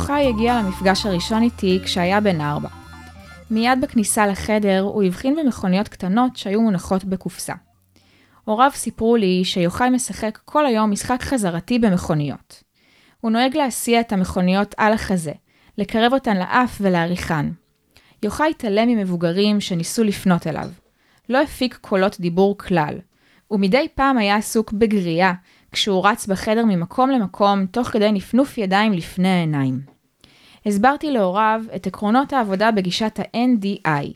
יוחאי הגיע למפגש הראשון איתי כשהיה בן ארבע. מיד בכניסה לחדר הוא הבחין במכוניות קטנות שהיו מונחות בקופסה. הוריו סיפרו לי שיוחאי משחק כל היום משחק חזרתי במכוניות. הוא נוהג להסיע את המכוניות על החזה, לקרב אותן לאף ולהריחן. יוחאי התעלם ממבוגרים שניסו לפנות אליו. לא הפיק קולות דיבור כלל, ומדי פעם היה עסוק בגריעה, כשהוא רץ בחדר ממקום למקום, תוך כדי נפנוף ידיים לפני העיניים. הסברתי להוריו את עקרונות העבודה בגישת ה-NDI,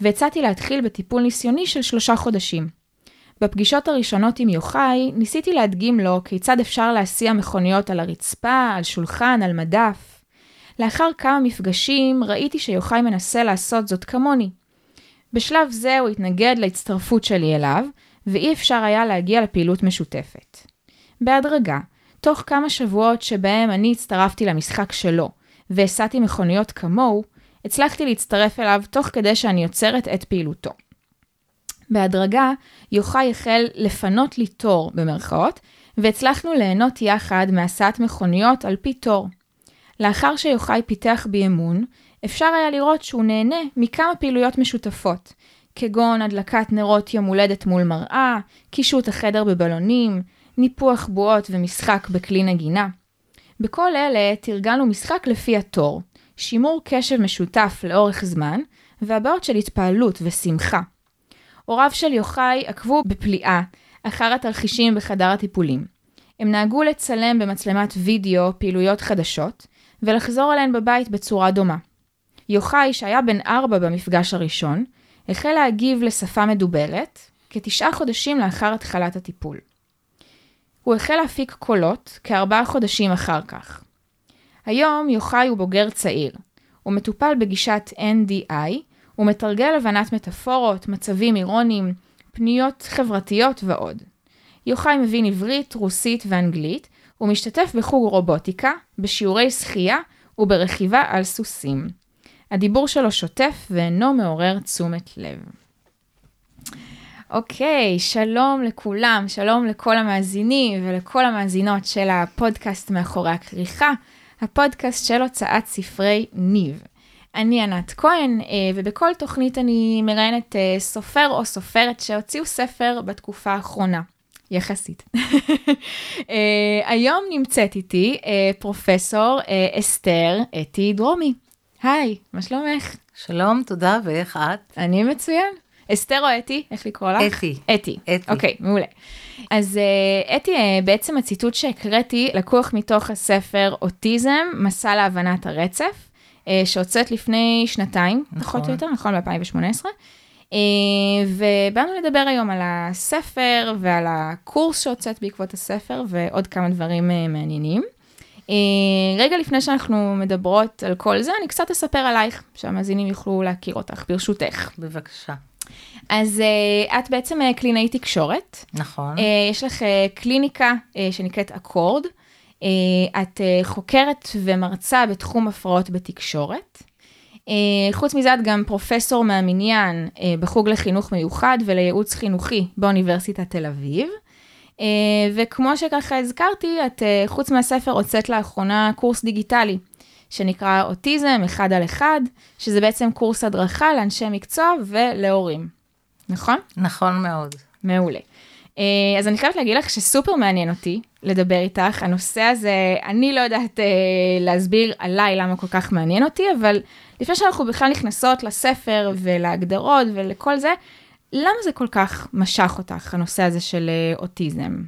והצעתי להתחיל בטיפול ניסיוני של שלושה חודשים. בפגישות הראשונות עם יוחאי, ניסיתי להדגים לו כיצד אפשר להסיע מכוניות על הרצפה, על שולחן, על מדף. לאחר כמה מפגשים, ראיתי שיוחאי מנסה לעשות זאת כמוני. בשלב זה הוא התנגד להצטרפות שלי אליו, ואי אפשר היה להגיע לפעילות משותפת. בהדרגה, תוך כמה שבועות שבהם אני הצטרפתי למשחק שלו, והסעתי מכוניות כמוהו, הצלחתי להצטרף אליו תוך כדי שאני יוצרת את פעילותו. בהדרגה, יוחאי החל לפנות לי תור, במרכאות, והצלחנו ליהנות יחד מהסעת מכוניות על פי תור. לאחר שיוחאי פיתח בי אמון, אפשר היה לראות שהוא נהנה מכמה פעילויות משותפות, כגון הדלקת נרות יום הולדת מול מראה, קישוט החדר בבלונים, ניפוח בועות ומשחק בכלי נגינה. בכל אלה תרגלנו משחק לפי התור, שימור קשב משותף לאורך זמן, והבעות של התפעלות ושמחה. הוריו של יוחאי עקבו בפליאה אחר התרחישים בחדר הטיפולים. הם נהגו לצלם במצלמת וידאו פעילויות חדשות, ולחזור אליהן בבית בצורה דומה. יוחאי, שהיה בן ארבע במפגש הראשון, החל להגיב לשפה מדוברת, כתשעה חודשים לאחר התחלת הטיפול. הוא החל להפיק קולות כארבעה חודשים אחר כך. היום יוחאי הוא בוגר צעיר. הוא מטופל בגישת NDI, הוא מתרגל הבנת מטאפורות, מצבים אירוניים, פניות חברתיות ועוד. יוחאי מבין עברית, רוסית ואנגלית, הוא משתתף בחוג רובוטיקה, בשיעורי שחייה וברכיבה על סוסים. הדיבור שלו שוטף ואינו מעורר תשומת לב. אוקיי, שלום לכולם, שלום לכל המאזינים ולכל המאזינות של הפודקאסט מאחורי הכריכה, הפודקאסט של הוצאת ספרי ניב. אני ענת כהן, אה, ובכל תוכנית אני מראיינת אה, סופר או סופרת שהוציאו ספר בתקופה האחרונה. יחסית. אה, היום נמצאת איתי פרופסור אסתר אתי דרומי. היי, מה שלומך? שלום, תודה, ואיך את? אני מצוין. אסתר או אתי? איך לקרוא לך? אתי. אתי. אתי. אוקיי, מעולה. אז uh, אתי, uh, בעצם הציטוט שהקראתי לקוח מתוך הספר אוטיזם, מסע להבנת הרצף, uh, שהוצאת לפני שנתיים, נכון. פחות או יותר, נכון, ב-2018. Uh, ובאנו לדבר היום על הספר ועל הקורס שהוצאת בעקבות הספר ועוד כמה דברים מעניינים. רגע לפני שאנחנו מדברות על כל זה, אני קצת אספר עלייך, שהמאזינים יוכלו להכיר אותך, ברשותך. בבקשה. אז uh, את בעצם uh, קלינאי תקשורת. נכון. Uh, יש לך uh, קליניקה uh, שנקראת אקורד. Uh, את uh, חוקרת ומרצה בתחום הפרעות בתקשורת. Uh, חוץ מזה את גם פרופסור מהמניין uh, בחוג לחינוך מיוחד ולייעוץ חינוכי באוניברסיטת תל אביב. Uh, וכמו שככה הזכרתי, את uh, חוץ מהספר הוצאת לאחרונה קורס דיגיטלי שנקרא אוטיזם אחד על אחד, שזה בעצם קורס הדרכה לאנשי מקצוע ולהורים. נכון? נכון מאוד. מעולה. אה, אז אני חייבת להגיד לך שסופר מעניין אותי לדבר איתך. הנושא הזה, אני לא יודעת אה, להסביר עליי למה כל כך מעניין אותי, אבל לפני שאנחנו בכלל נכנסות לספר ולהגדרות ולכל זה, למה זה כל כך משך אותך, הנושא הזה של אה, אוטיזם?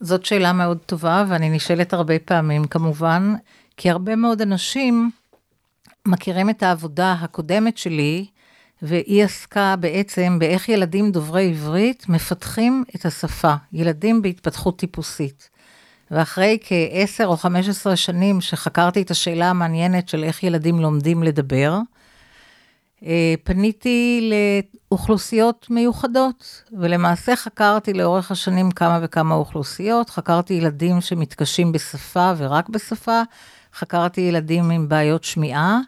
זאת שאלה מאוד טובה, ואני נשאלת הרבה פעמים כמובן, כי הרבה מאוד אנשים מכירים את העבודה הקודמת שלי, והיא עסקה בעצם באיך ילדים דוברי עברית מפתחים את השפה, ילדים בהתפתחות טיפוסית. ואחרי כ-10 או 15 שנים שחקרתי את השאלה המעניינת של איך ילדים לומדים לדבר, אה, פניתי לאוכלוסיות מיוחדות, ולמעשה חקרתי לאורך השנים כמה וכמה אוכלוסיות, חקרתי ילדים שמתקשים בשפה ורק בשפה, חקרתי ילדים עם בעיות שמיעה,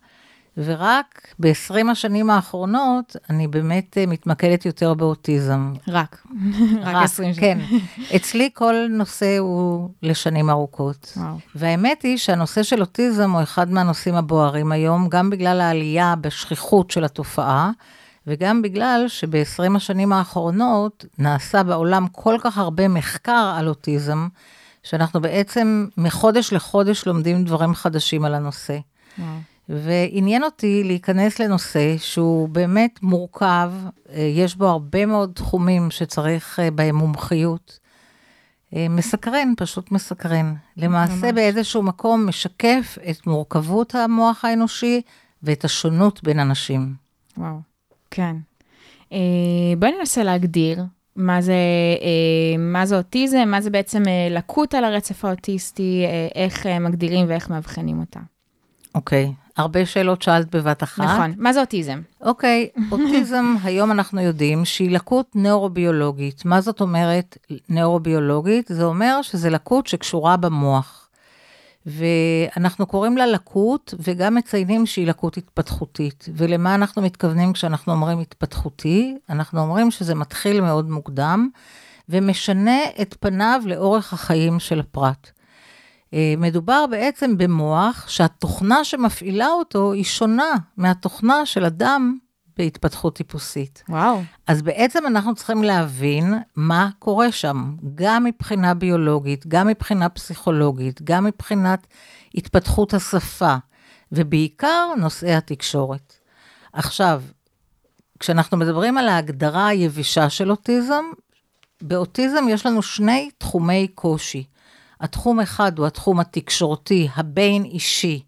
ורק ב-20 השנים האחרונות אני באמת אה, מתמקדת יותר באוטיזם. רק. רק 20 שנה. כן. אצלי כל נושא הוא לשנים ארוכות. וואו. והאמת היא שהנושא של אוטיזם הוא אחד מהנושאים הבוערים היום, גם בגלל העלייה בשכיחות של התופעה, וגם בגלל שב-20 השנים האחרונות נעשה בעולם כל כך הרבה מחקר על אוטיזם, שאנחנו בעצם מחודש לחודש לומדים דברים חדשים על הנושא. וואו. ועניין אותי להיכנס לנושא שהוא באמת מורכב, אה, יש בו הרבה מאוד תחומים שצריך אה, בהם מומחיות. אה, מסקרן, פשוט מסקרן. למעשה ממש. באיזשהו מקום משקף את מורכבות המוח האנושי ואת השונות בין אנשים. וואו, כן. בואי ננסה להגדיר מה זה, אה, מה זה אוטיזם, מה זה בעצם אה, לקות על הרצף האוטיסטי, אה, איך מגדירים ואיך מאבחנים אותה. אוקיי, הרבה שאלות שאלת בבת אחת. נכון. מה זה אוטיזם? אוקיי, אוטיזם, היום אנחנו יודעים שהיא לקות נוירוביולוגית. מה זאת אומרת נוירוביולוגית? זה אומר שזה לקות שקשורה במוח. ואנחנו קוראים לה לקות, וגם מציינים שהיא לקות התפתחותית. ולמה אנחנו מתכוונים כשאנחנו אומרים התפתחותי? אנחנו אומרים שזה מתחיל מאוד מוקדם, ומשנה את פניו לאורך החיים של הפרט. אה, מדובר בעצם במוח שהתוכנה שמפעילה אותו היא שונה מהתוכנה של אדם בהתפתחות טיפוסית. וואו. אז בעצם אנחנו צריכים להבין מה קורה שם, גם מבחינה ביולוגית, גם מבחינה פסיכולוגית, גם מבחינת התפתחות השפה, ובעיקר נושאי התקשורת. עכשיו, כשאנחנו מדברים על ההגדרה היבשה של אוטיזם, באוטיזם יש לנו שני תחומי קושי. התחום אחד הוא התחום התקשורתי, הבין אישי,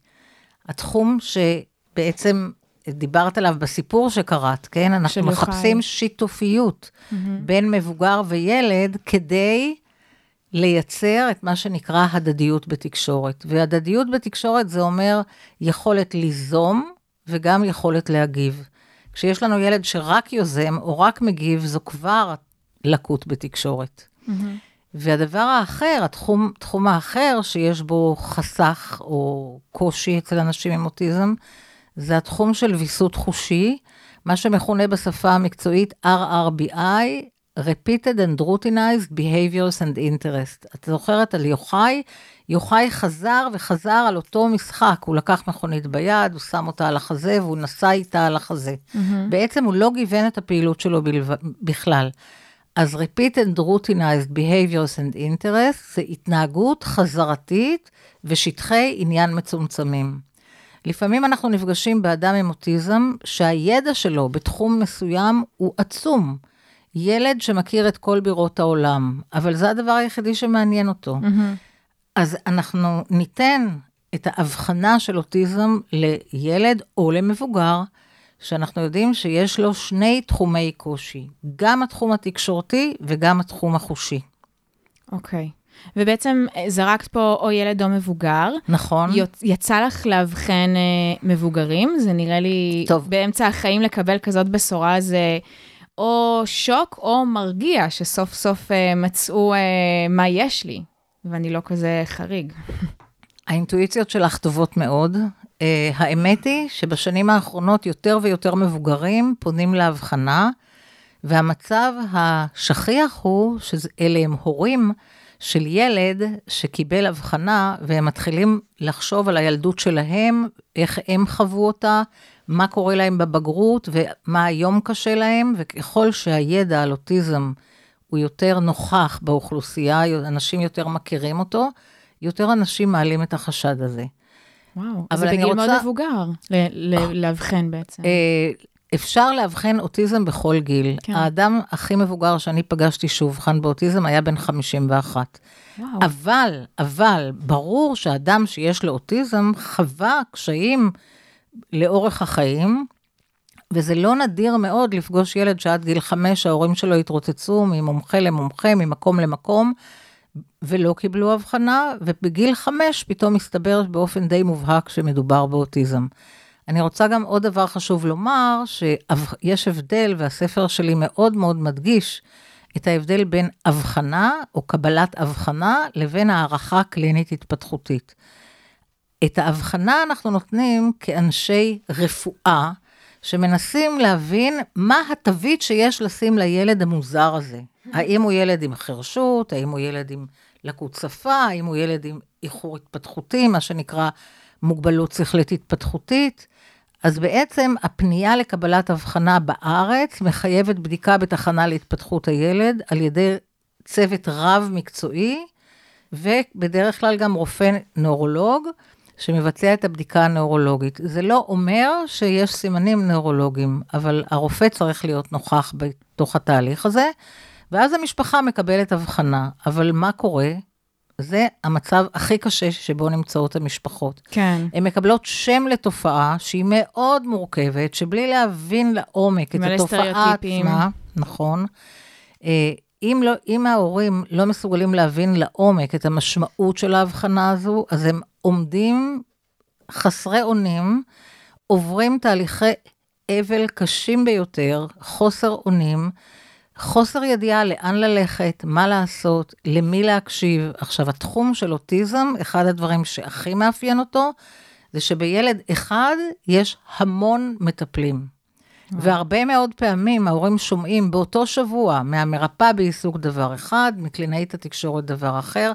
התחום שבעצם דיברת עליו בסיפור שקראת, כן? אנחנו יוחאי. מחפשים שיתופיות בין מבוגר וילד כדי לייצר את מה שנקרא הדדיות בתקשורת. והדדיות בתקשורת זה אומר יכולת ליזום וגם יכולת להגיב. כשיש לנו ילד שרק יוזם או רק מגיב, זו כבר לקות בתקשורת. והדבר האחר, התחום, תחום האחר שיש בו חסך או קושי אצל אנשים עם אוטיזם, זה התחום של ויסות חושי, מה שמכונה בשפה המקצועית RRBI, Repeated and Routinized Behaviors and Interest. את זוכרת על יוחאי? יוחאי חזר וחזר על אותו משחק, הוא לקח מכונית ביד, הוא שם אותה על החזה והוא נסע איתה על החזה. בעצם הוא לא גיוון את הפעילות שלו בלב... בכלל. אז repeat and routinized behaviors and interest זה התנהגות חזרתית ושטחי עניין מצומצמים. לפעמים אנחנו נפגשים באדם עם אוטיזם שהידע שלו בתחום מסוים הוא עצום. ילד שמכיר את כל בירות העולם, אבל זה הדבר היחידי שמעניין אותו. אז אנחנו ניתן את ההבחנה של אוטיזם לילד או למבוגר, שאנחנו יודעים שיש לו שני תחומי קושי, גם התחום התקשורתי וגם התחום החושי. אוקיי. ובעצם אה, זרקת פה או ילד או מבוגר. נכון? יצא לך לאבחן אה, מבוגרים? זה נראה לי, טוב. באמצע החיים לקבל כזאת בשורה זה או שוק או מרגיע, שסוף סוף אה, מצאו מה יש לי, ואני לא כזה חריג. האינטואיציות שלך טובות מאוד. Uh, האמת היא שבשנים האחרונות יותר ויותר מבוגרים פונים להבחנה, והמצב השכיח הוא שאלה הם הורים של ילד שקיבל הבחנה, והם מתחילים לחשוב על הילדות שלהם, איך הם חוו אותה, מה קורה להם בבגרות ומה היום קשה להם, וככל שהידע על אוטיזם הוא יותר נוכח באוכלוסייה, אנשים יותר מכירים אותו, יותר אנשים מעלים את החשד הזה. וואו, אבל זה בגיל מאוד רוצה- מבוגר, ל- ל- לאבחן בעצם. אפשר לאבחן אוטיזם בכל גיל. כן. האדם הכי מבוגר שאני פגשתי שאובחן באוטיזם היה בן 51. וואו, אבל, אבל, ברור שאדם שיש לו אוטיזם חווה קשיים לאורך החיים, וזה לא נדיר מאוד לפגוש ילד שעד גיל חמש ההורים שלו התרוצצו ממומחה למומחה, ממקום למקום, ולא קיבלו הבחנה, ובגיל חמש פתאום מסתבר באופן די מובהק שמדובר באוטיזם. אני רוצה גם עוד דבר חשוב לומר, שיש הבדל, והספר שלי מאוד מאוד מדגיש, את ההבדל בין הבחנה או קבלת הבחנה לבין הערכה קלינית התפתחותית. את ההבחנה אנחנו נותנים כאנשי רפואה, שמנסים להבין מה התווית שיש לשים לילד המוזר הזה. האם הוא ילד עם חרשות, האם הוא ילד עם לקות שפה, האם הוא ילד עם איחור התפתחותי, מה שנקרא מוגבלות שכלית התפתחותית. אז בעצם הפנייה לקבלת הבחנה בארץ מחייבת בדיקה בתחנה להתפתחות הילד על ידי צוות רב מקצועי, ובדרך כלל גם רופא נוירולוג, שמבצע את הבדיקה הנוירולוגית. זה לא אומר שיש סימנים נוירולוגיים, אבל הרופא צריך להיות נוכח בתוך התהליך הזה, ואז המשפחה מקבלת הבחנה. אבל מה קורה? זה המצב הכי קשה שבו נמצאות המשפחות. כן. הן מקבלות שם לתופעה שהיא מאוד מורכבת, שבלי להבין לעומק את התופעה עצמה, נכון, אה, אם, לא, אם ההורים לא מסוגלים להבין לעומק את המשמעות של ההבחנה הזו, אז הם עומדים חסרי אונים, עוברים תהליכי אבל קשים ביותר, חוסר אונים, חוסר ידיעה לאן ללכת, מה לעשות, למי להקשיב. עכשיו, התחום של אוטיזם, אחד הדברים שהכי מאפיין אותו, זה שבילד אחד יש המון מטפלים. והרבה מאוד פעמים ההורים שומעים באותו שבוע מהמרפאה בעיסוק דבר אחד, מקלינאית התקשורת דבר אחר,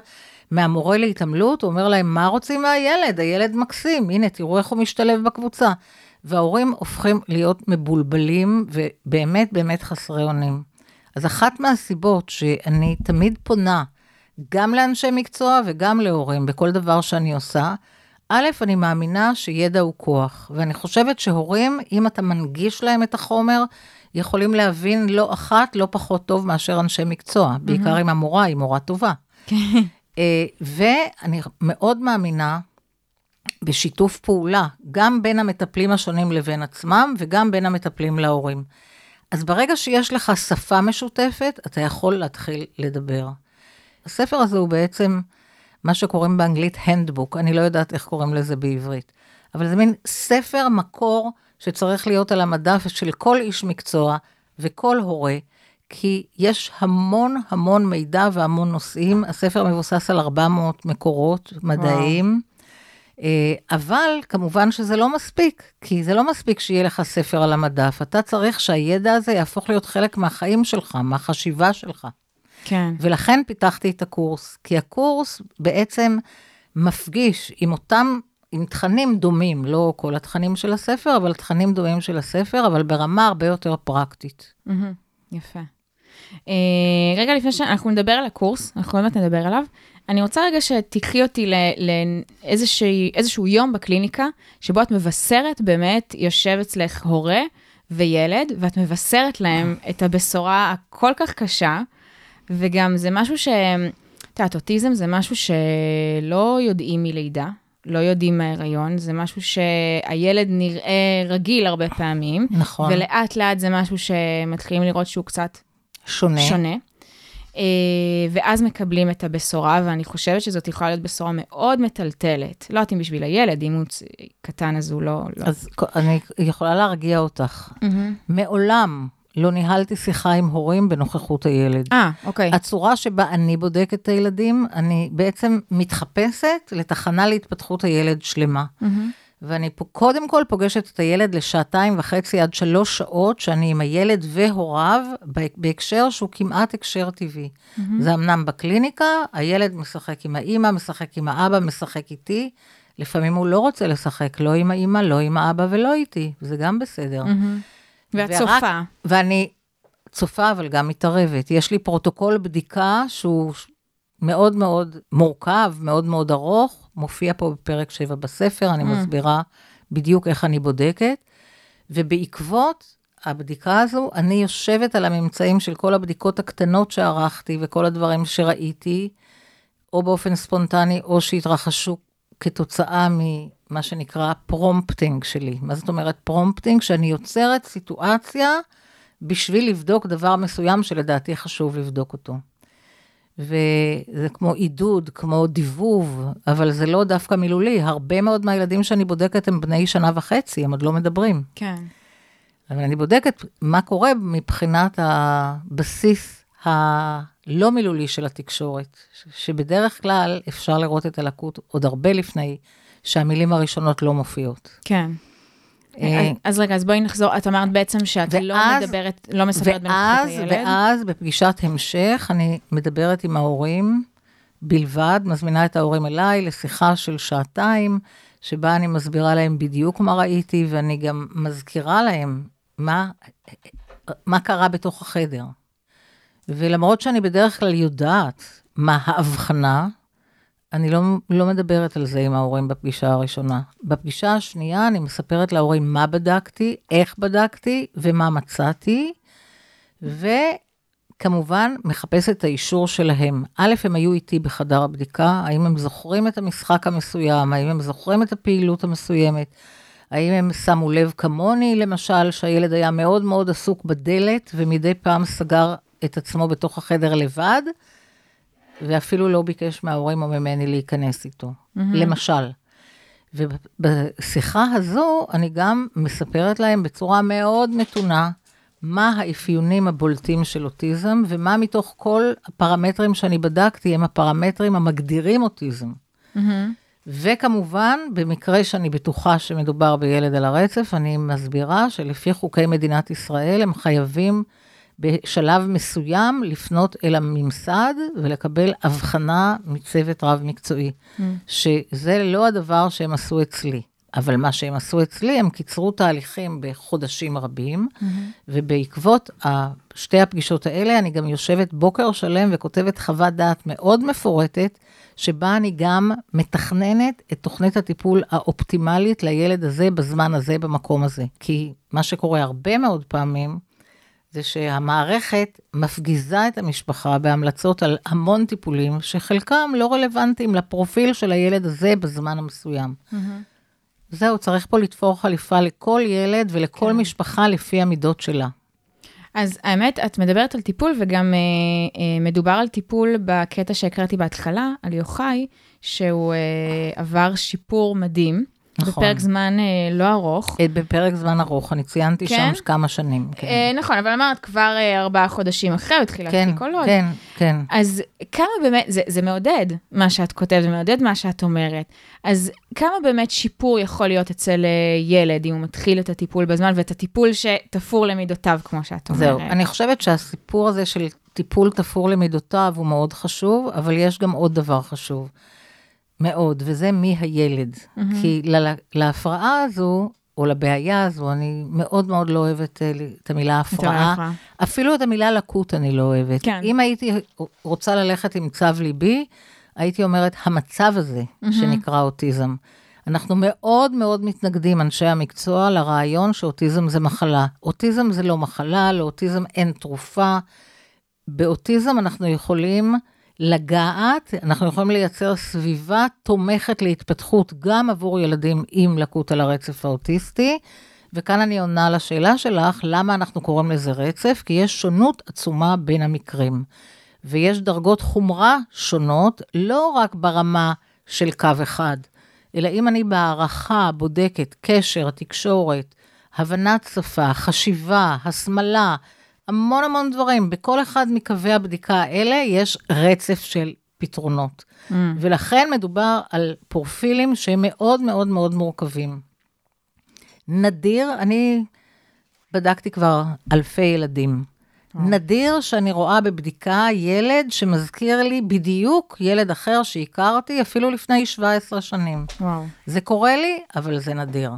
מהמורה להתעמלות, הוא אומר להם, מה רוצים מהילד? הילד מקסים, הנה, תראו איך הוא משתלב בקבוצה. וההורים הופכים להיות מבולבלים ובאמת באמת חסרי אונים. אז אחת מהסיבות שאני תמיד פונה, גם לאנשי מקצוע וגם להורים, בכל דבר שאני עושה, א', אני מאמינה שידע הוא כוח, ואני חושבת שהורים, אם אתה מנגיש להם את החומר, יכולים להבין לא אחת, לא פחות טוב מאשר אנשי מקצוע, mm-hmm. בעיקר אם המורה היא מורה טובה. כן. אה, ואני מאוד מאמינה בשיתוף פעולה, גם בין המטפלים השונים לבין עצמם, וגם בין המטפלים להורים. אז ברגע שיש לך שפה משותפת, אתה יכול להתחיל לדבר. הספר הזה הוא בעצם מה שקוראים באנגלית הנדבוק, אני לא יודעת איך קוראים לזה בעברית, אבל זה מין ספר מקור שצריך להיות על המדף של כל איש מקצוע וכל הורה, כי יש המון המון מידע והמון נושאים. הספר מבוסס על 400 מקורות מדעיים. וואו. אה, אבל כמובן שזה לא מספיק, כי זה לא מספיק שיהיה לך ספר על המדף, אתה צריך שהידע הזה יהפוך להיות חלק מהחיים שלך, מהחשיבה שלך. כן. ולכן פיתחתי את הקורס, כי הקורס בעצם מפגיש עם אותם, עם תכנים דומים, לא כל התכנים של הספר, אבל תכנים דומים של הספר, אבל ברמה הרבה יותר פרקטית. Mm-hmm. יפה. Uh, רגע לפני שאנחנו נדבר על הקורס, אנחנו עוד מעט נדבר עליו, אני רוצה רגע שתיקחי אותי לאיזשהו יום בקליניקה, שבו את מבשרת באמת, יושב אצלך הורה וילד, ואת מבשרת להם את הבשורה הכל כך קשה, וגם זה משהו ש... את יודעת, אוטיזם זה משהו שלא יודעים מלידה, לא יודעים מההיריון, זה משהו שהילד נראה רגיל הרבה פעמים. נכון. ולאט לאט זה משהו שמתחילים לראות שהוא קצת שונה. שונה. אה, ואז מקבלים את הבשורה, ואני חושבת שזאת יכולה להיות בשורה מאוד מטלטלת. לא יודעת אם בשביל הילד, אם הוא קטן אז הוא לא... לא. אז אני יכולה להרגיע אותך. Mm-hmm. מעולם לא ניהלתי שיחה עם הורים בנוכחות הילד. אה, אוקיי. הצורה שבה אני בודקת את הילדים, אני בעצם מתחפשת לתחנה להתפתחות הילד שלמה. Mm-hmm. ואני פה קודם כל פוגשת את הילד לשעתיים וחצי עד שלוש שעות, שאני עם הילד והוריו, בהקשר שהוא כמעט הקשר טבעי. Mm-hmm. זה אמנם בקליניקה, הילד משחק עם האימא, משחק עם האבא, משחק איתי. לפעמים הוא לא רוצה לשחק, לא עם האימא, לא עם האבא ולא איתי, זה גם בסדר. Mm-hmm. ואת צופה. ואני צופה, אבל גם מתערבת. יש לי פרוטוקול בדיקה שהוא מאוד מאוד מורכב, מאוד מאוד ארוך, מופיע פה בפרק 7 בספר, אני mm. מסבירה בדיוק איך אני בודקת, ובעקבות הבדיקה הזו, אני יושבת על הממצאים של כל הבדיקות הקטנות שערכתי וכל הדברים שראיתי, או באופן ספונטני, או שהתרחשו כתוצאה ממה שנקרא prompting שלי. מה זאת אומרת prompting? שאני יוצרת סיטואציה בשביל לבדוק דבר מסוים שלדעתי חשוב לבדוק אותו. וזה כמו עידוד, כמו דיבוב, אבל זה לא דווקא מילולי. הרבה מאוד מהילדים שאני בודקת הם בני שנה וחצי, הם עוד לא מדברים. כן. אבל אני בודקת מה קורה מבחינת הבסיס הלא מילולי של התקשורת, שבדרך כלל אפשר לראות את הלקות עוד הרבה לפני שהמילים הראשונות לא מופיעות. כן. אה, אז רגע, אז בואי נחזור, את אמרת בעצם שאת לא ואז- מדברת, לא מספרת בנוכחות הילד. ואז בפגישת המשך, אני מדברת עם ההורים בלבד, מזמינה את ההורים אליי לשיחה של שעתיים, שבה אני מסבירה להם בדיוק מה ראיתי, ואני גם מזכירה להם מה, מה קרה בתוך החדר. ולמרות שאני בדרך כלל יודעת מה ההבחנה, אני לא, לא מדברת על זה עם ההורים בפגישה הראשונה. בפגישה השנייה אני מספרת להורים מה בדקתי, איך בדקתי ומה מצאתי, וכמובן מחפשת את האישור שלהם. א', הם היו איתי בחדר הבדיקה, האם הם זוכרים את המשחק המסוים, האם הם זוכרים את הפעילות המסוימת, האם הם שמו לב כמוני, למשל, שהילד היה מאוד מאוד עסוק בדלת, ומדי פעם סגר את עצמו בתוך החדר לבד, ואפילו לא ביקש מההורים או ממני להיכנס איתו, mm-hmm. למשל. ובשיחה הזו אני גם מספרת להם בצורה מאוד מתונה מה האפיונים הבולטים של אוטיזם, ומה מתוך כל הפרמטרים שאני בדקתי הם הפרמטרים המגדירים אוטיזם. מהמם. וכמובן, במקרה שאני בטוחה שמדובר בילד על הרצף, אני מסבירה שלפי חוקי מדינת ישראל הם חייבים בשלב מסוים לפנות אל הממסד ולקבל הבחנה מצוות רב-מקצועי, שזה לא הדבר שהם עשו אצלי. אבל מה שהם עשו אצלי, הם קיצרו תהליכים בחודשים רבים, ובעקבות ה- שתי הפגישות האלה, אני גם יושבת בוקר שלם וכותבת חוות דעת מאוד מפורטת, שבה אני גם מתכננת את תוכנית הטיפול האופטימלית לילד הזה, בזמן הזה, במקום הזה. כי מה שקורה הרבה מאוד פעמים, זה שהמערכת מפגיזה את המשפחה בהמלצות על המון טיפולים, שחלקם לא רלוונטיים לפרופיל של הילד הזה בזמן המסוים. זהו, צריך פה לתפור חליפה לכל ילד ולכל כן. משפחה לפי המידות שלה. אז האמת, את מדברת על טיפול, וגם אה, אה, מדובר על טיפול בקטע שהקראתי בהתחלה, על יוחאי, שהוא אה, עבר שיפור מדהים, נכון. בפרק זמן אה, לא ארוך. אה, בפרק זמן ארוך, אני ציינתי כן? שם כמה שנים. כן, אה, נכון, אבל אמרת כבר אה, ארבעה חודשים אחרי, הוא התחיל כן, קולות. כן, כן. אז כמה באמת, זה, זה מעודד מה שאת כותבת, זה מעודד מה שאת אומרת. אז כמה באמת שיפור יכול להיות אצל אה, ילד, אם הוא מתחיל את הטיפול בזמן, ואת הטיפול שתפור למידותיו, כמו שאת אומרת. זהו, אני חושבת שהסיפור הזה של טיפול תפור למידותיו הוא מאוד חשוב, אבל יש גם עוד דבר חשוב, מאוד, וזה מי הילד. כי לה, להפרעה הזו, או לבעיה הזו, אני מאוד מאוד לא אוהבת אה, את המילה הפרעה. אפילו את המילה לקות אני לא אוהבת. כן. אם הייתי רוצה ללכת עם צו ליבי, הייתי אומרת, המצב הזה, שנקרא אוטיזם. אנחנו מאוד מאוד מתנגדים, אנשי המקצוע, לרעיון שאוטיזם זה מחלה. אוטיזם זה לא מחלה, לאוטיזם אין תרופה. באוטיזם אנחנו יכולים לגעת, אנחנו יכולים לייצר סביבה תומכת להתפתחות גם עבור ילדים עם לקות על הרצף האוטיסטי. וכאן אני עונה לשאלה שלך, למה אנחנו קוראים לזה רצף? כי יש שונות עצומה בין המקרים. ויש דרגות חומרה שונות, לא רק ברמה של קו אחד, אלא אם אני בהערכה בודקת קשר, תקשורת, הבנת שפה, חשיבה, הסמלה, המון המון דברים. בכל אחד מקווי הבדיקה האלה יש רצף של פתרונות. Mm. ולכן מדובר על פרופילים שהם מאוד מאוד מאוד מורכבים. נדיר, אני בדקתי כבר אלפי ילדים. נדיר שאני רואה בבדיקה ילד שמזכיר לי בדיוק ילד אחר שהכרתי אפילו לפני 17 שנים. וואו. זה קורה לי, אבל זה נדיר.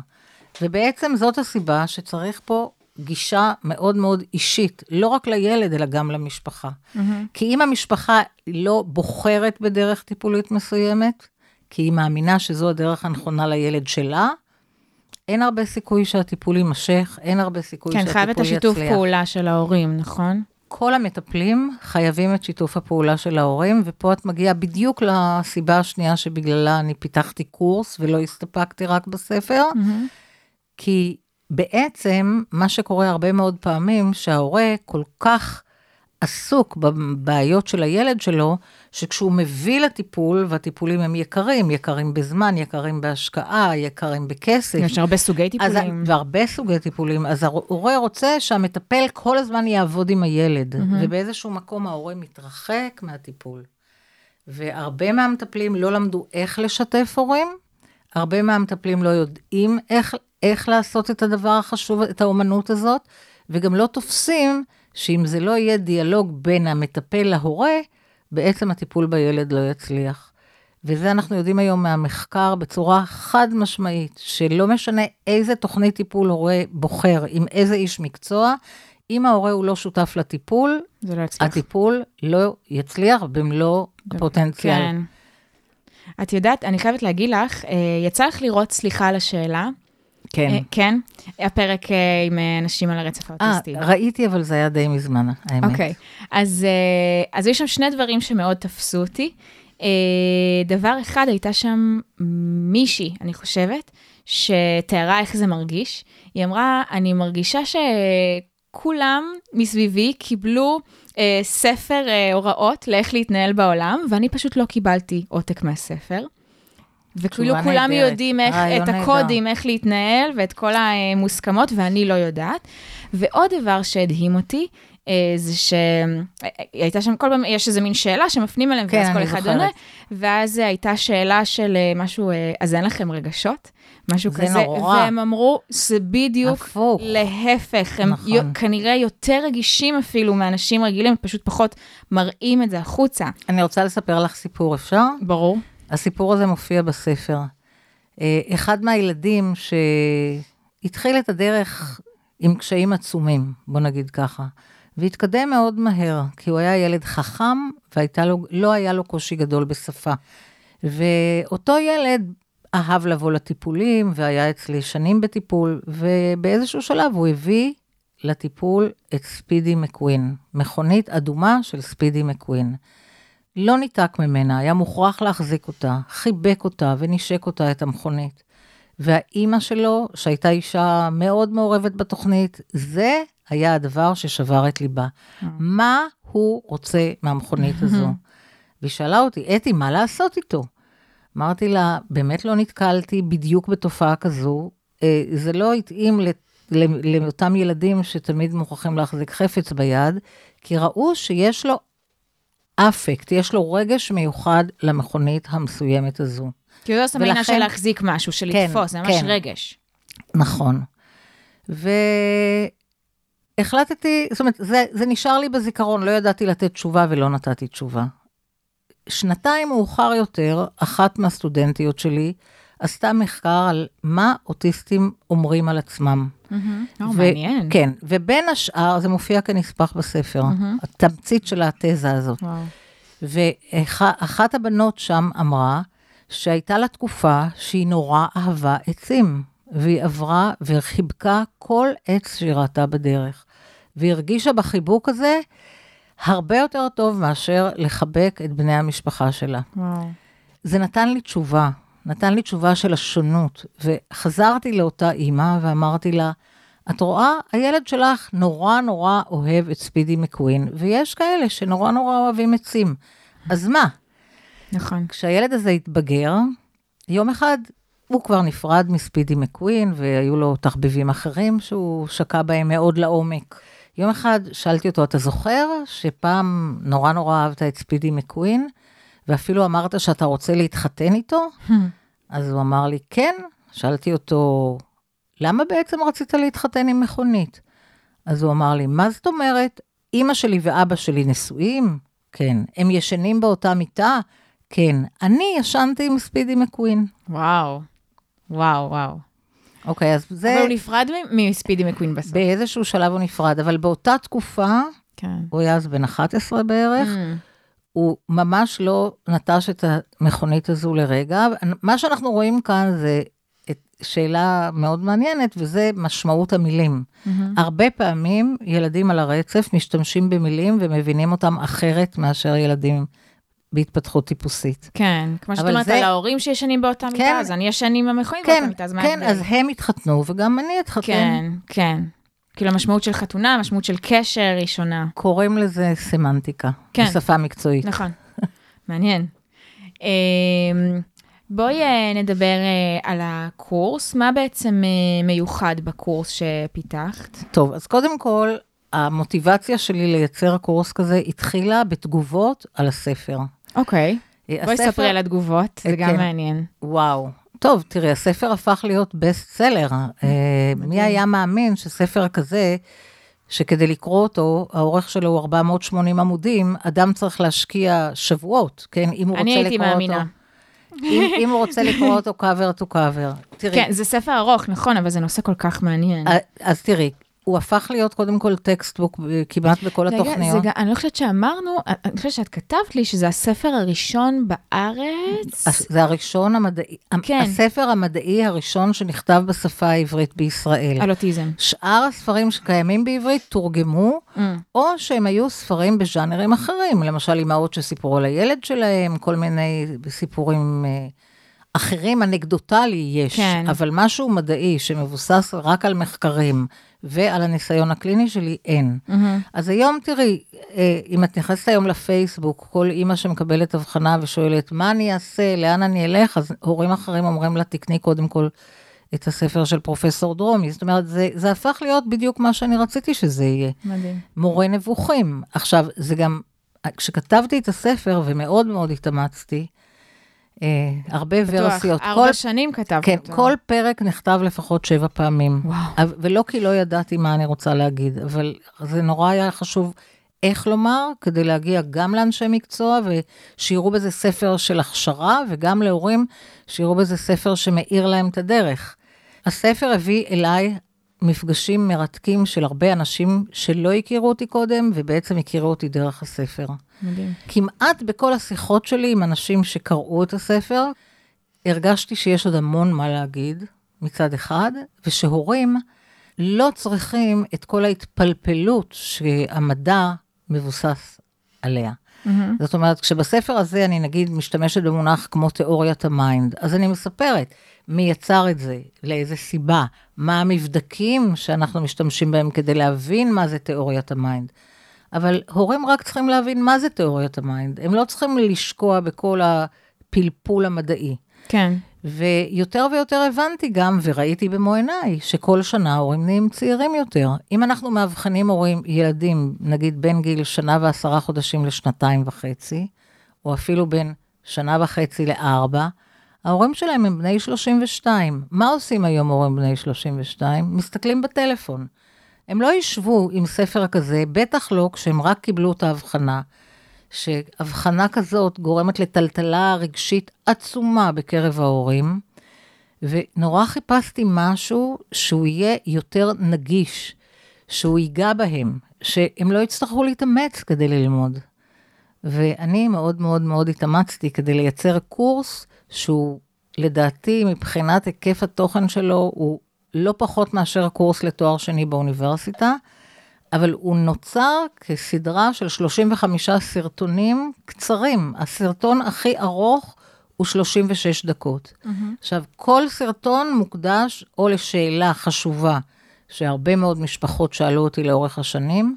ובעצם זאת הסיבה שצריך פה גישה מאוד מאוד אישית, לא רק לילד, אלא גם למשפחה. כי אם המשפחה לא בוחרת בדרך טיפולית מסוימת, כי היא מאמינה שזו הדרך הנכונה לילד שלה, אין הרבה סיכוי שהטיפול יימשך, אין הרבה סיכוי כן, שהטיפול חייב יצליח. את השיתוף פעולה של ההורים, נכון? כל המטפלים חייבים את שיתוף הפעולה של ההורים, ופה את מגיעה בדיוק לסיבה השנייה שבגללה אני פיתחתי קורס ולא הסתפקתי רק בספר, כי בעצם מה שקורה הרבה מאוד פעמים, שההורה כל כך עסוק בבעיות של הילד שלו, שכשהוא מביא לטיפול, והטיפולים הם יקרים, יקרים בזמן, יקרים בהשקעה, יקרים בכסף. יש הרבה סוגי אז, טיפולים. והרבה סוגי טיפולים. אז ההורה רוצה שהמטפל כל הזמן יעבוד עם הילד, mm-hmm. ובאיזשהו מקום ההורה מתרחק מהטיפול. והרבה מהמטפלים לא למדו איך לשתף הורים, הרבה מהמטפלים לא יודעים איך, איך לעשות את הדבר החשוב, את האומנות הזאת, וגם לא תופסים שאם זה לא יהיה דיאלוג בין המטפל להורה, בעצם הטיפול בילד לא יצליח. וזה אנחנו יודעים היום מהמחקר בצורה חד משמעית, שלא משנה איזה תוכנית טיפול הורה בוחר עם איזה איש מקצוע, אם ההורה הוא לא שותף לטיפול, זה לא יצליח. הטיפול לא יצליח במלוא הפוטנציאל. כן. את יודעת, אני חייבת להגיד לך, אה, יצא לך לראות סליחה על השאלה. כן. אה, כן? הפרק אה, עם אה, אנשים על הרצף אה, האוטיסטי. ראיתי, אבל זה היה די מזמן, האמת. אוקיי, אז, אה, אז יש שם שני דברים שמאוד תפסו אותי. אה, דבר אחד, הייתה שם מישהי, אני חושבת, שתיארה איך זה מרגיש. היא אמרה, אני מרגישה שכולם מסביבי קיבלו אה, ספר אה, הוראות לאיך להתנהל בעולם, ואני פשוט לא קיבלתי עותק מהספר. וכאילו כולם נהדרת, יודעים איך, רעיון את נהדר. הקודים, איך להתנהל ואת כל המוסכמות, ואני לא יודעת. ועוד דבר שהדהים אותי, אה, זה שהייתה שם כל פעם, יש איזה מין שאלה שמפנים אליהם, כן, ואז כל אחד. עונה, ואז אה, הייתה שאלה של אה, משהו, אה, אז אין לכם רגשות? משהו זה כזה, נורא. והם אמרו, זה בדיוק הפוך. להפך, הם נכון. יו- כנראה יותר רגישים אפילו מאנשים רגילים, פשוט פחות מראים את זה החוצה. אני רוצה לספר לך סיפור, אפשר? ברור. הסיפור הזה מופיע בספר. אה, אחד מהילדים שהתחיל את הדרך עם קשיים עצומים, בוא נגיד ככה, והתקדם מאוד מהר, כי הוא היה ילד חכם ולא היה לו קושי גדול בשפה. ואותו ילד אהב לבוא לטיפולים, והיה אצלי שנים בטיפול, ובאיזשהו שלב הוא הביא לטיפול את ספידי מקווין, מכונית אדומה של ספידי מקווין. לא ניתק ממנה, היה מוכרח להחזיק אותה, חיבק אותה ונשק אותה את המכונית. והאימא שלו, שהייתה אישה מאוד מעורבת בתוכנית, זה היה הדבר ששבר את ליבה. מה הוא רוצה מהמכונית הזו? והיא שאלה אותי, אתי, מה לעשות איתו? אמרתי לה, באמת לא נתקלתי בדיוק בתופעה כזו, אה, זה לא התאים לאותם ילדים שתמיד מוכרחים להחזיק חפץ ביד, כי ראו שיש לו אפקט, יש לו רגש מיוחד למכונית המסוימת הזו. כי זה עושה עניין של ולכן- להחזיק משהו, של כן, לתפוס, זה ממש כן. רגש. נכון. והחלטתי, זאת אומרת, זה, זה נשאר לי בזיכרון, לא ידעתי לתת תשובה ולא נתתי תשובה. שנתיים מאוחר יותר, אחת מהסטודנטיות שלי עשתה מחקר על מה אוטיסטים אומרים על עצמם. או, ו- מעניין. כן, ובין השאר, זה מופיע כנספח בספר, התמצית של התזה הזאת. וואו. ואחת הבנות שם אמרה שהייתה לה תקופה שהיא נורא אהבה עצים, והיא עברה וחיבקה כל עץ שהיא ראתה בדרך. והיא הרגישה בחיבוק הזה הרבה יותר טוב מאשר לחבק את בני המשפחה שלה. וואו. זה נתן לי תשובה, נתן לי תשובה של השונות, וחזרתי לאותה אימא ואמרתי לה, את רואה, הילד שלך נורא נורא אוהב את ספידי מקווין, ויש כאלה שנורא נורא אוהבים עצים. אז מה? נכון. כשהילד הזה התבגר, יום אחד הוא כבר נפרד מספידי מקווין, והיו לו תחביבים אחרים שהוא שקע בהם מאוד לעומק. יום אחד שאלתי אותו, אתה זוכר שפעם נורא נורא אהבת את ספידי מקווין, ואפילו אמרת שאתה רוצה להתחתן איתו? אז הוא אמר לי, כן. שאלתי אותו, למה בעצם רצית להתחתן עם מכונית? אז הוא אמר לי, מה זאת אומרת? אימא שלי ואבא שלי נשואים? כן. הם ישנים באותה מיטה? כן. אני ישנתי עם ספידי מקווין. וואו. וואו, וואו. אוקיי, אז זה, אבל הוא נפרד מספידי מקווין בסוף. באיזשהו שלב הוא נפרד, אבל באותה תקופה, כן. הוא היה אז בן 11 בערך, Mm. הוא ממש לא נטש את המכונית הזו לרגע. מה שאנחנו רואים כאן זה שאלה מאוד מעניינת, וזה משמעות המילים. מהמם. הרבה פעמים ילדים על הרצף משתמשים במילים ומבינים אותם אחרת מאשר ילדים בהתפתחות טיפוסית. כן, כמו שאת אומרת זה- על ההורים שישנים באותה מיטה, כן. אז אני ישן עם המכונים כן, באותה מיטה, אז מה כן, ההבדל? אז הם התחתנו וגם אני אתחתן. כן, כן. כאילו המשמעות של חתונה, המשמעות של קשר היא שונה. קוראים לזה סמנטיקה, כן. בשפה מקצועית. נכון, מעניין. אמ, בואי אה, נדבר אה, על הקורס, מה בעצם אה, מיוחד בקורס שפיתחת? טוב, אז קודם כל, המוטיבציה שלי לייצר קורס כזה התחילה בתגובות על הספר. אוקיי, אה, בואי ספרי על התגובות, זה אה, גם כן. מעניין. וואו. טוב, תראי, הספר הפך להיות best seller. אה, מי היה מאמין שספר כזה, שכדי לקרוא אותו, האורך שלו הוא 480 עמודים, אדם צריך להשקיע שבועות, כן? אם הוא רוצה לקרוא אותו. אני הייתי מאמינה. אם, אם הוא רוצה לקרוא אותו cover to cover. תראי. כן, זה ספר ארוך, נכון, אבל זה נושא כל כך מעניין. אז תראי, הוא הפך להיות קודם כל textbook כמעט בכל רגע, התוכניות. רגע, אני לא חושבת שאמרנו, אני חושבת שאת כתבת לי שזה הספר הראשון בארץ. זה הראשון המדעי, כן. הספר המדעי הראשון שנכתב בשפה העברית בישראל. על אוטיזם. שאר הספרים שקיימים בעברית תורגמו, mm. או שהם היו ספרים בז'אנרים אחרים, למשל אמהות שסיפרו על הילד שלהם, כל מיני סיפורים... אה, אחרים אנקדוטלי יש, כן. אבל משהו מדעי שמבוסס רק על מחקרים ועל הניסיון הקליני שלי, אין. Mm-hmm. אז היום, תראי, אה, אם את נכנסת היום לפייסבוק, כל אימא שמקבלת הבחנה ושואלת, מה אני אעשה, לאן אני אלך, אז הורים אחרים אומרים לה, תקני קודם כל את הספר של פרופסור דרומי. זאת אומרת, זה, זה הפך להיות בדיוק מה שאני רציתי שזה יהיה. מדהים. מורה נבוכים. עכשיו, זה גם, כשכתבתי את הספר, ומאוד מאוד התאמצתי, אה, הרבה ורסיות. בטוח, ארבע שנים כתבת כן, אותו. כל פרק נכתב לפחות שבע פעמים. וואו. ולא כי לא ידעתי מה אני רוצה להגיד, אבל זה נורא היה חשוב איך לומר, כדי להגיע גם לאנשי מקצוע, ושיראו בזה ספר של הכשרה, וגם להורים, שיראו בזה ספר שמאיר להם את הדרך. הספר הביא אליי מפגשים מרתקים של הרבה אנשים שלא הכירו אותי קודם, ובעצם הכירו אותי דרך הספר. מדהים. כמעט בכל השיחות שלי עם אנשים שקראו את הספר, הרגשתי שיש עוד המון מה להגיד מצד אחד, ושהורים לא צריכים את כל ההתפלפלות שהמדע מבוסס עליה. Mm-hmm. זאת אומרת, כשבספר הזה אני נגיד משתמשת במונח כמו תיאוריית ה mind, אז אני מספרת מי יצר את זה, לאיזה סיבה, מה המבדקים שאנחנו משתמשים בהם כדי להבין מה זה תיאוריית ה mind. אבל הורים רק צריכים להבין מה זה תיאוריית ה mind, הם לא צריכים לשקוע בכל הפלפול המדעי. כן. ויותר ויותר הבנתי גם, וראיתי במו עיניי, שכל שנה ההורים נהיים צעירים יותר. אם אנחנו מאבחנים הורים, ילדים, נגיד בין גיל שנה ועשרה חודשים לשנתיים וחצי, או אפילו בין שנה וחצי לארבע, ההורים שלהם הם בני 32. מה עושים היום הורים בני 32? מסתכלים בטלפון. הם לא ישבו עם ספר כזה, בטח לא כשהם רק קיבלו את ההבחנה, שהבחנה כזאת גורמת לטלטלה רגשית עצומה בקרב ההורים, ונורא חיפשתי משהו שהוא יהיה יותר נגיש, שהוא ייגע בהם, שהם לא יצטרכו להתאמץ כדי ללמוד. ואני מאוד מאוד מאוד התאמצתי כדי לייצר קורס שהוא, לדעתי, מבחינת היקף התוכן שלו, הוא לא פחות מאשר הקורס לתואר שני באוניברסיטה, אבל הוא נוצר כסדרה של 35 סרטונים קצרים. הסרטון הכי ארוך הוא 36 דקות. Mm-hmm. עכשיו, כל סרטון מוקדש או לשאלה חשובה, שהרבה מאוד משפחות שאלו אותי לאורך השנים,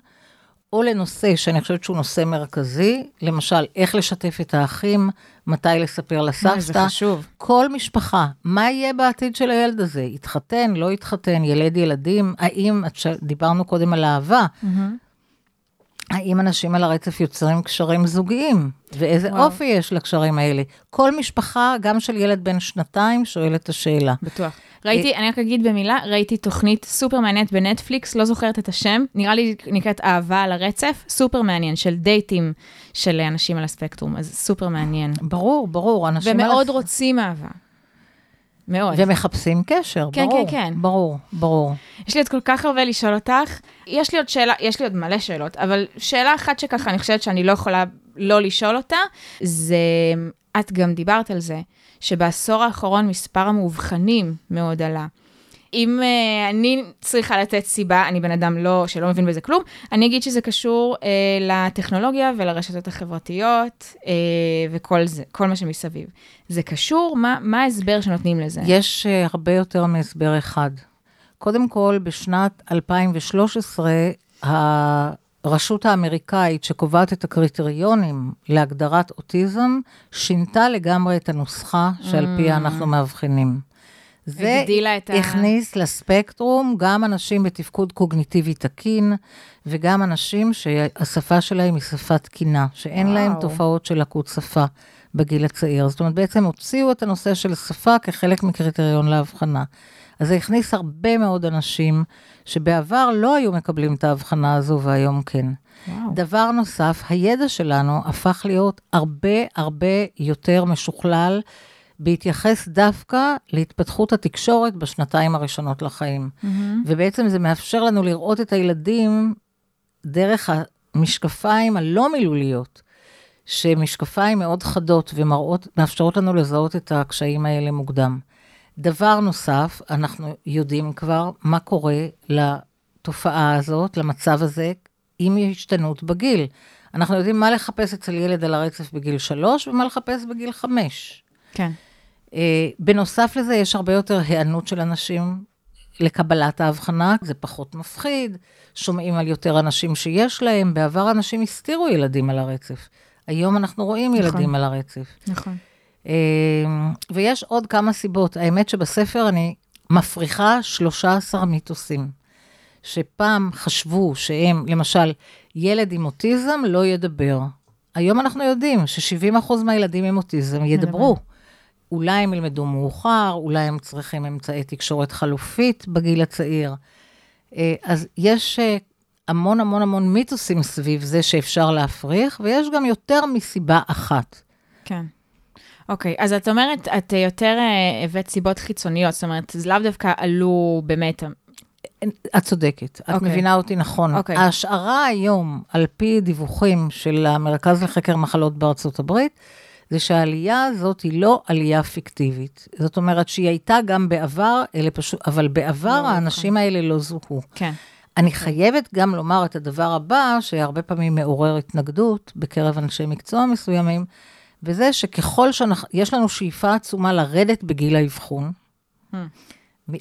או לנושא שאני חושבת שהוא נושא מרכזי, למשל, איך לשתף את האחים, מתי לספר לסבתא. זה חשוב. כל משפחה, מה יהיה בעתיד של הילד הזה? יתחתן, לא יתחתן, ילד ילדים? האם, דיברנו קודם על אהבה, mm-hmm. האם אנשים על הרצף יוצרים קשרים זוגיים? ואיזה וואו. אופי יש לקשרים האלה? כל משפחה, גם של ילד בן שנתיים, שואלת את השאלה. בטוח. ראיתי, אני רק אגיד במילה, ראיתי תוכנית סופר מעניינת בנטפליקס, לא זוכרת את השם, נראה לי נקראת אהבה על הרצף, סופר מעניין, של דייטים של אנשים על הספקטרום, אז סופר מעניין. ברור, ברור, אנשים... ומאוד על... רוצים אהבה. מאוד. ומחפשים קשר, כן, ברור. כן, כן. ברור, ברור. יש לי עוד כל כך הרבה לשאול אותך. יש לי עוד שאלה, יש לי עוד מלא שאלות, אבל שאלה אחת שככה אני חושבת שאני לא יכולה לא לשאול אותה, זה, את גם דיברת על זה, שבעשור האחרון מספר המאובחנים מאוד עלה. אם uh, אני צריכה לתת סיבה, אני בן אדם לא, שלא מבין בזה כלום, אני אגיד שזה קשור uh, לטכנולוגיה ולרשתות החברתיות uh, וכל זה, כל מה שמסביב. זה קשור? מה, מה ההסבר שנותנים לזה? יש uh, הרבה יותר מהסבר אחד. קודם כל, בשנת 2013, הרשות האמריקאית שקובעת את הקריטריונים להגדרת אוטיזם, שינתה לגמרי את הנוסחה שעל פיה mm. אנחנו מאבחנים. זה הכניס ה... לספקטרום גם אנשים בתפקוד קוגניטיבי תקין, וגם אנשים שהשפה שלהם היא שפה תקינה, שאין וואו. להם תופעות של לקות שפה. בגיל הצעיר. זאת אומרת, בעצם הוציאו את הנושא של שפה כחלק מקריטריון להבחנה. אז זה הכניס הרבה מאוד אנשים שבעבר לא היו מקבלים את ההבחנה הזו והיום כן. וואו. דבר נוסף, הידע שלנו הפך להיות הרבה הרבה יותר משוכלל בהתייחס דווקא להתפתחות התקשורת בשנתיים הראשונות לחיים. מהמם. ובעצם זה מאפשר לנו לראות את הילדים דרך המשקפיים הלא מילוליות, שמשקפיים מאוד חדות ומראות, מאפשרות לנו לזהות את הקשיים האלה מוקדם. דבר נוסף, אנחנו יודעים כבר מה קורה לתופעה הזאת, למצב הזה, עם השתנות בגיל. אנחנו יודעים מה לחפש אצל ילד על הרצף בגיל שלוש ומה לחפש בגיל חמש. כן. אה, בנוסף לזה, יש הרבה יותר היענות של אנשים לקבלת ההבחנה, זה פחות מפחיד, שומעים על יותר אנשים שיש להם, בעבר אנשים הסתירו ילדים על הרצף. היום אנחנו רואים נכון. ילדים על הרצף. נכון. אה, ויש עוד כמה סיבות. האמת שבספר אני מפריחה 13 מיתוסים, שפעם חשבו שהם, למשל, ילד עם אוטיזם לא ידבר. היום אנחנו יודעים ש-70% מהילדים עם אוטיזם ידברו. אולי הם ילמדו מאוחר, אולי הם צריכים אמצעי תקשורת חלופית בגיל הצעיר. אה, אז יש אה, המון המון המון מיתוסים סביב זה שאפשר להפריך, ויש גם יותר מסיבה אחת. כן. אוקיי, אז את אומרת, את אה, יותר הבאת סיבות חיצוניות, זאת אומרת, זה לאו דווקא עלו באמת, את צודקת, את אוקיי. מבינה אותי נכון. אוקיי. ההשערה היום, על פי דיווחים של המרכז לחקר מחלות בארצות הברית, זה שהעלייה הזאת היא לא עלייה פיקטיבית. זאת אומרת שהיא הייתה גם בעבר, פשוט, אבל בעבר לא, האנשים האלה לא זוהו. כן. אני חייבת גם לומר את הדבר הבא, שהרבה פעמים מעורר התנגדות בקרב אנשי מקצוע מסוימים, וזה שככל שיש לנו שאיפה עצומה לרדת בגיל האבחון, Hmm.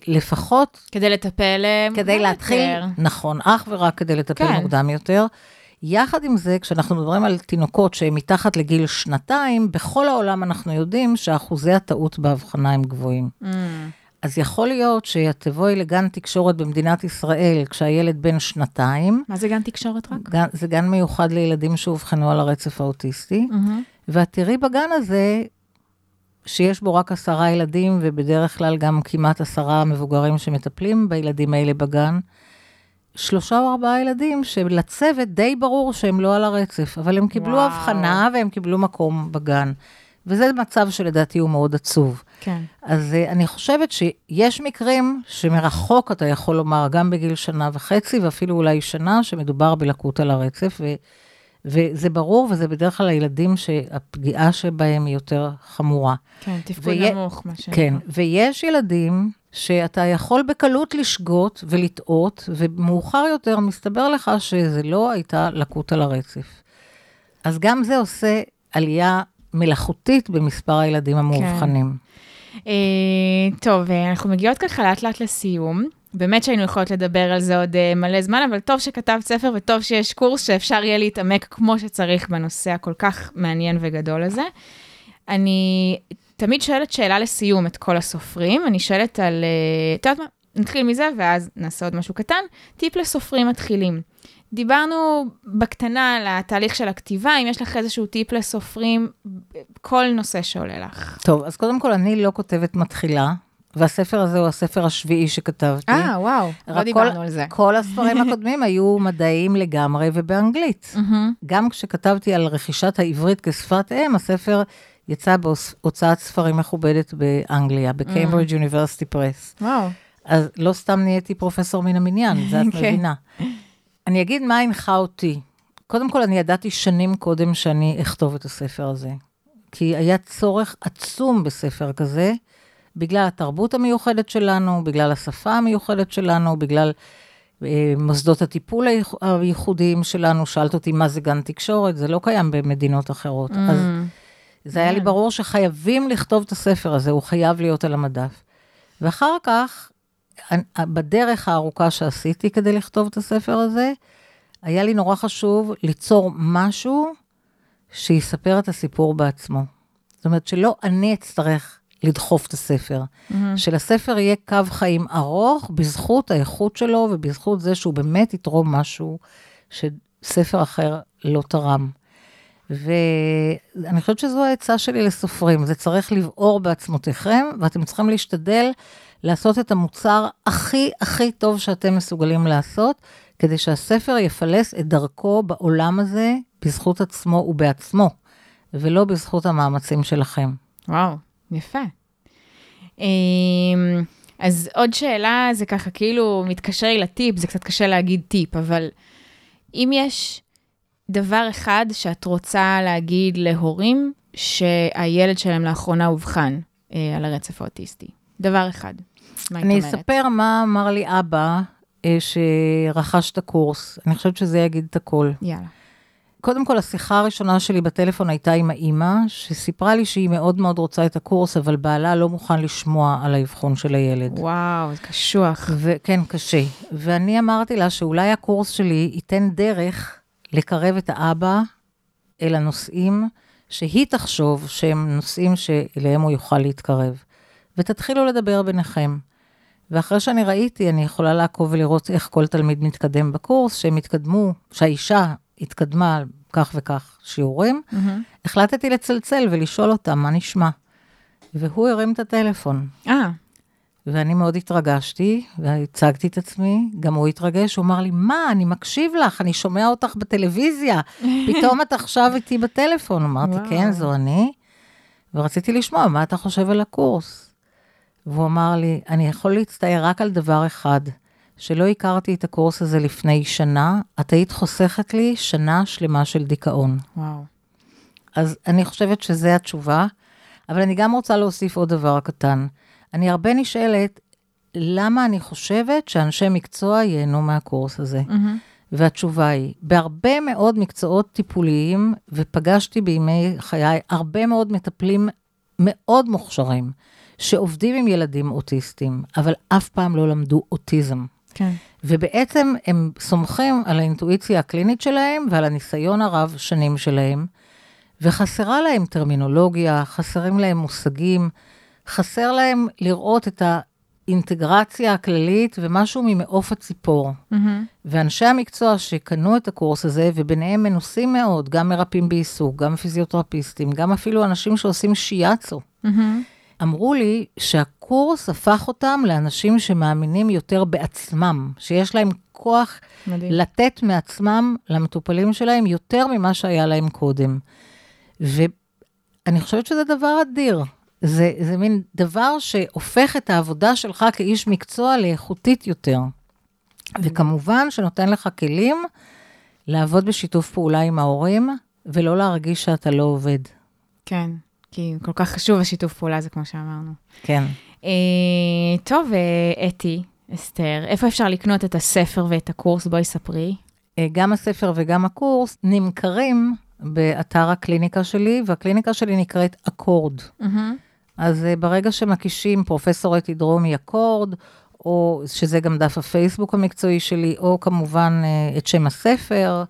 לפחות כדי לטפל אה, כדי מוקדם להתחיל, יותר. נכון, אך ורק כדי לטפל כן. מוקדם יותר. יחד עם זה, כשאנחנו מדברים על תינוקות שהם מתחת לגיל שנתיים, בכל העולם אנחנו יודעים שאחוזי הטעות בהבחנה הם גבוהים. Mm, אז יכול להיות שאת תבואי לגן תקשורת במדינת ישראל כשהילד בן שנתיים, מה זה גן תקשורת רק? גן, זה גן מיוחד לילדים שאובחנו על הרצף האוטיסטי, מהמם. ואת תראי בגן הזה שיש בו רק עשרה ילדים, ובדרך כלל גם כמעט עשרה מבוגרים שמטפלים בילדים האלה בגן. שלושה או ארבעה ילדים שלצוות די ברור שהם לא על הרצף, אבל הם קיבלו וואו. הבחנה והם קיבלו מקום בגן. וזה מצב שלדעתי הוא מאוד עצוב. כן. אז uh, אני חושבת שיש מקרים שמרחוק אתה יכול לומר, גם בגיל שנה וחצי ואפילו אולי שנה, שמדובר בלקות על הרצף, ו, וזה ברור, וזה בדרך כלל הילדים שהפגיעה שבהם היא יותר חמורה. כן, תפקוד ויה- נמוך, מה שנקרא. כן, ויש ילדים שאתה יכול בקלות לשגות ולטעות, ומאוחר יותר מסתבר לך שזה לא הייתה לקות על הרצף. אז גם זה עושה עלייה מלאכותית במספר הילדים המאובחנים. אה, טוב, אה, אנחנו מגיעות ככה לאט לאט לסיום. באמת שהיינו יכולות לדבר על זה עוד אה, מלא זמן, אבל טוב שכתבת ספר וטוב שיש קורס שאפשר יהיה להתעמק כמו שצריך בנושא הכל כך מעניין וגדול הזה. אני תמיד שואלת שאלה לסיום את כל הסופרים, אני שואלת על, אה, את יודעת מה, נתחיל מזה ואז נעשה עוד משהו קטן, טיפ לסופרים מתחילים. דיברנו בקטנה על התהליך של הכתיבה, אם יש לך איזשהו טיפ לסופרים, כל נושא שעולה לך. טוב, אז קודם כל, אני לא כותבת מתחילה, והספר הזה הוא הספר השביעי שכתבתי. אה, וואו, לא דיברנו כל- על זה. כל הספרים הקודמים היו מדעיים לגמרי ובאנגלית. גם כשכתבתי על רכישת העברית כשפת אם, הספר יצא בהוצאת ספרים מכובדת באנגליה, בקיימברידג' יוניברסיטי פרס. וואו. אז לא סתם נהייתי פרופסור מן המניין, זה את כן. מבינה. אני אגיד מה הנחה אותי. קודם כל, אני ידעתי שנים קודם שאני אכתוב את הספר הזה. כי היה צורך עצום בספר כזה, בגלל התרבות המיוחדת שלנו, בגלל השפה המיוחדת שלנו, בגלל אה, מוסדות הטיפול הייח- הייחודיים שלנו. שאלת אותי מה זה גן תקשורת, זה לא קיים במדינות אחרות. Mm. אז זה היה לי מעניין. ברור שחייבים לכתוב את הספר הזה, הוא חייב להיות על המדף. ואחר כך, בדרך הארוכה שעשיתי כדי לכתוב את הספר הזה, היה לי נורא חשוב ליצור משהו שיספר את הסיפור בעצמו. זאת אומרת, שלא אני אצטרך לדחוף את הספר, מהמם. שלספר יהיה קו חיים ארוך בזכות האיכות שלו ובזכות זה שהוא באמת יתרום משהו שספר אחר לא תרם. ואני חושבת שזו העצה שלי לסופרים, זה צריך לבעור בעצמותיכם, ואתם צריכים להשתדל לעשות את המוצר הכי הכי טוב שאתם מסוגלים לעשות, כדי שהספר יפלס את דרכו בעולם הזה בזכות עצמו ובעצמו, ולא בזכות המאמצים שלכם. וואו, יפה. אמ, אז עוד שאלה, זה ככה כאילו מתקשר לי לטיפ, זה קצת קשה להגיד טיפ, אבל אם יש דבר אחד שאת רוצה להגיד להורים שהילד שלהם לאחרונה אובחן אה, על הרצף האוטיסטי, דבר אחד. מה אני? אספר מה אמר לי אבא אה, שרכש את הקורס, אני חושבת שזה יגיד את הכל. יאללה. קודם כל, השיחה הראשונה שלי בטלפון הייתה עם האימא, שסיפרה לי שהיא מאוד מאוד רוצה את הקורס, אבל בעלה לא מוכן לשמוע על האבחון של הילד. וואו, זה קשוח. וכן, קשה. ואני אמרתי לה שאולי הקורס שלי ייתן דרך לקרב את האבא אל הנושאים שהיא תחשוב שהם נושאים שאליהם הוא יוכל להתקרב. ותתחילו לדבר ביניכם. ואחרי שאני ראיתי, אני יכולה לעקוב ולראות איך כל תלמיד מתקדם בקורס, שהם התקדמו, שהאישה התקדמה כך וכך שיעורים, מהמם. החלטתי לצלצל ולשאול אותם מה נשמע. והוא הרים את הטלפון. אה, ואני מאוד התרגשתי, והצגתי את עצמי, גם הוא התרגש, הוא אמר לי, מה, אני מקשיב לך, אני שומע אותך בטלוויזיה, פתאום את עכשיו איתי בטלפון. אמרתי. כן, זו אני. ורציתי לשמוע, מה אתה חושב על הקורס? והוא אמר לי, אני יכול להצטער רק על דבר אחד, שלא הכרתי את הקורס הזה לפני שנה, את היית חוסכת לי שנה שלמה של דיכאון. וואו. אז אני חושבת שזו התשובה, אבל אני גם רוצה להוסיף עוד דבר קטן. אני הרבה נשאלת, למה אני חושבת שאנשי מקצוע ייהנו מהקורס הזה? מהמם. והתשובה היא, בהרבה מאוד מקצועות טיפוליים, ופגשתי בימי חיי הרבה מאוד מטפלים מאוד מוכשרים, שעובדים עם ילדים אוטיסטים, אבל אף פעם לא למדו אוטיזם. כן. ובעצם הם סומכים על האינטואיציה הקלינית שלהם ועל הניסיון הרב שנים שלהם, וחסרה להם טרמינולוגיה, חסרים להם מושגים, חסר להם לראות את האינטגרציה הכללית ומשהו ממעוף הציפור. מהמם. ואנשי המקצוע שקנו את הקורס הזה, וביניהם מנוסים מאוד, גם מרפאים בעיסוק, גם פיזיותרפיסטים, גם אפילו אנשים שעושים שיאצו, מהמם. אמרו לי שהקורס הפך אותם לאנשים שמאמינים יותר בעצמם, שיש להם כוח מדהים. לתת מעצמם למטופלים שלהם יותר ממה שהיה להם קודם. ואני חושבת שזה דבר אדיר. זה, זה מין דבר שהופך את העבודה שלך כאיש מקצוע לאיכותית יותר. וכמובן שנותן לך כלים לעבוד בשיתוף פעולה עם ההורים, ולא להרגיש שאתה לא עובד. כן, כי כל כך חשוב השיתוף פעולה הזה, כמו שאמרנו. כן. אה, טוב, אה, אתי, אסתר, איפה אפשר לקנות את הספר ואת הקורס? בואי ספרי. אה, גם הספר וגם הקורס נמכרים באתר הקליניקה שלי, והקליניקה שלי נקראת אקורד. מהמם. אז uh, ברגע שמקישים פרופסור אתי דרומי אקורד, או שזה גם דף הפייסבוק המקצועי שלי, או כמובן uh, את שם הספר,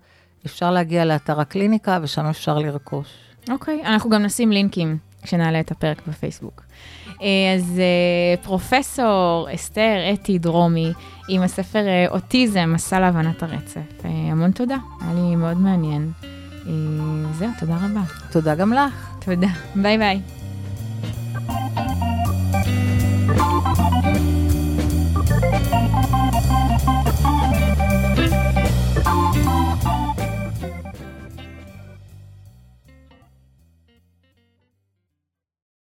אפשר להגיע לאתר הקליניקה ושם אפשר לרכוש. אוקיי, אנחנו גם נשים לינקים כשנעלה את הפרק בפייסבוק. אה, אז אה, פרופסור אסתר אתי דרומי, עם הספר אה, אוטיזם, מסע להבנת הרצף. אה, המון תודה, היה לי מאוד מעניין. אה, זהו, תודה רבה. תודה גם לך. תודה. ביי ביי.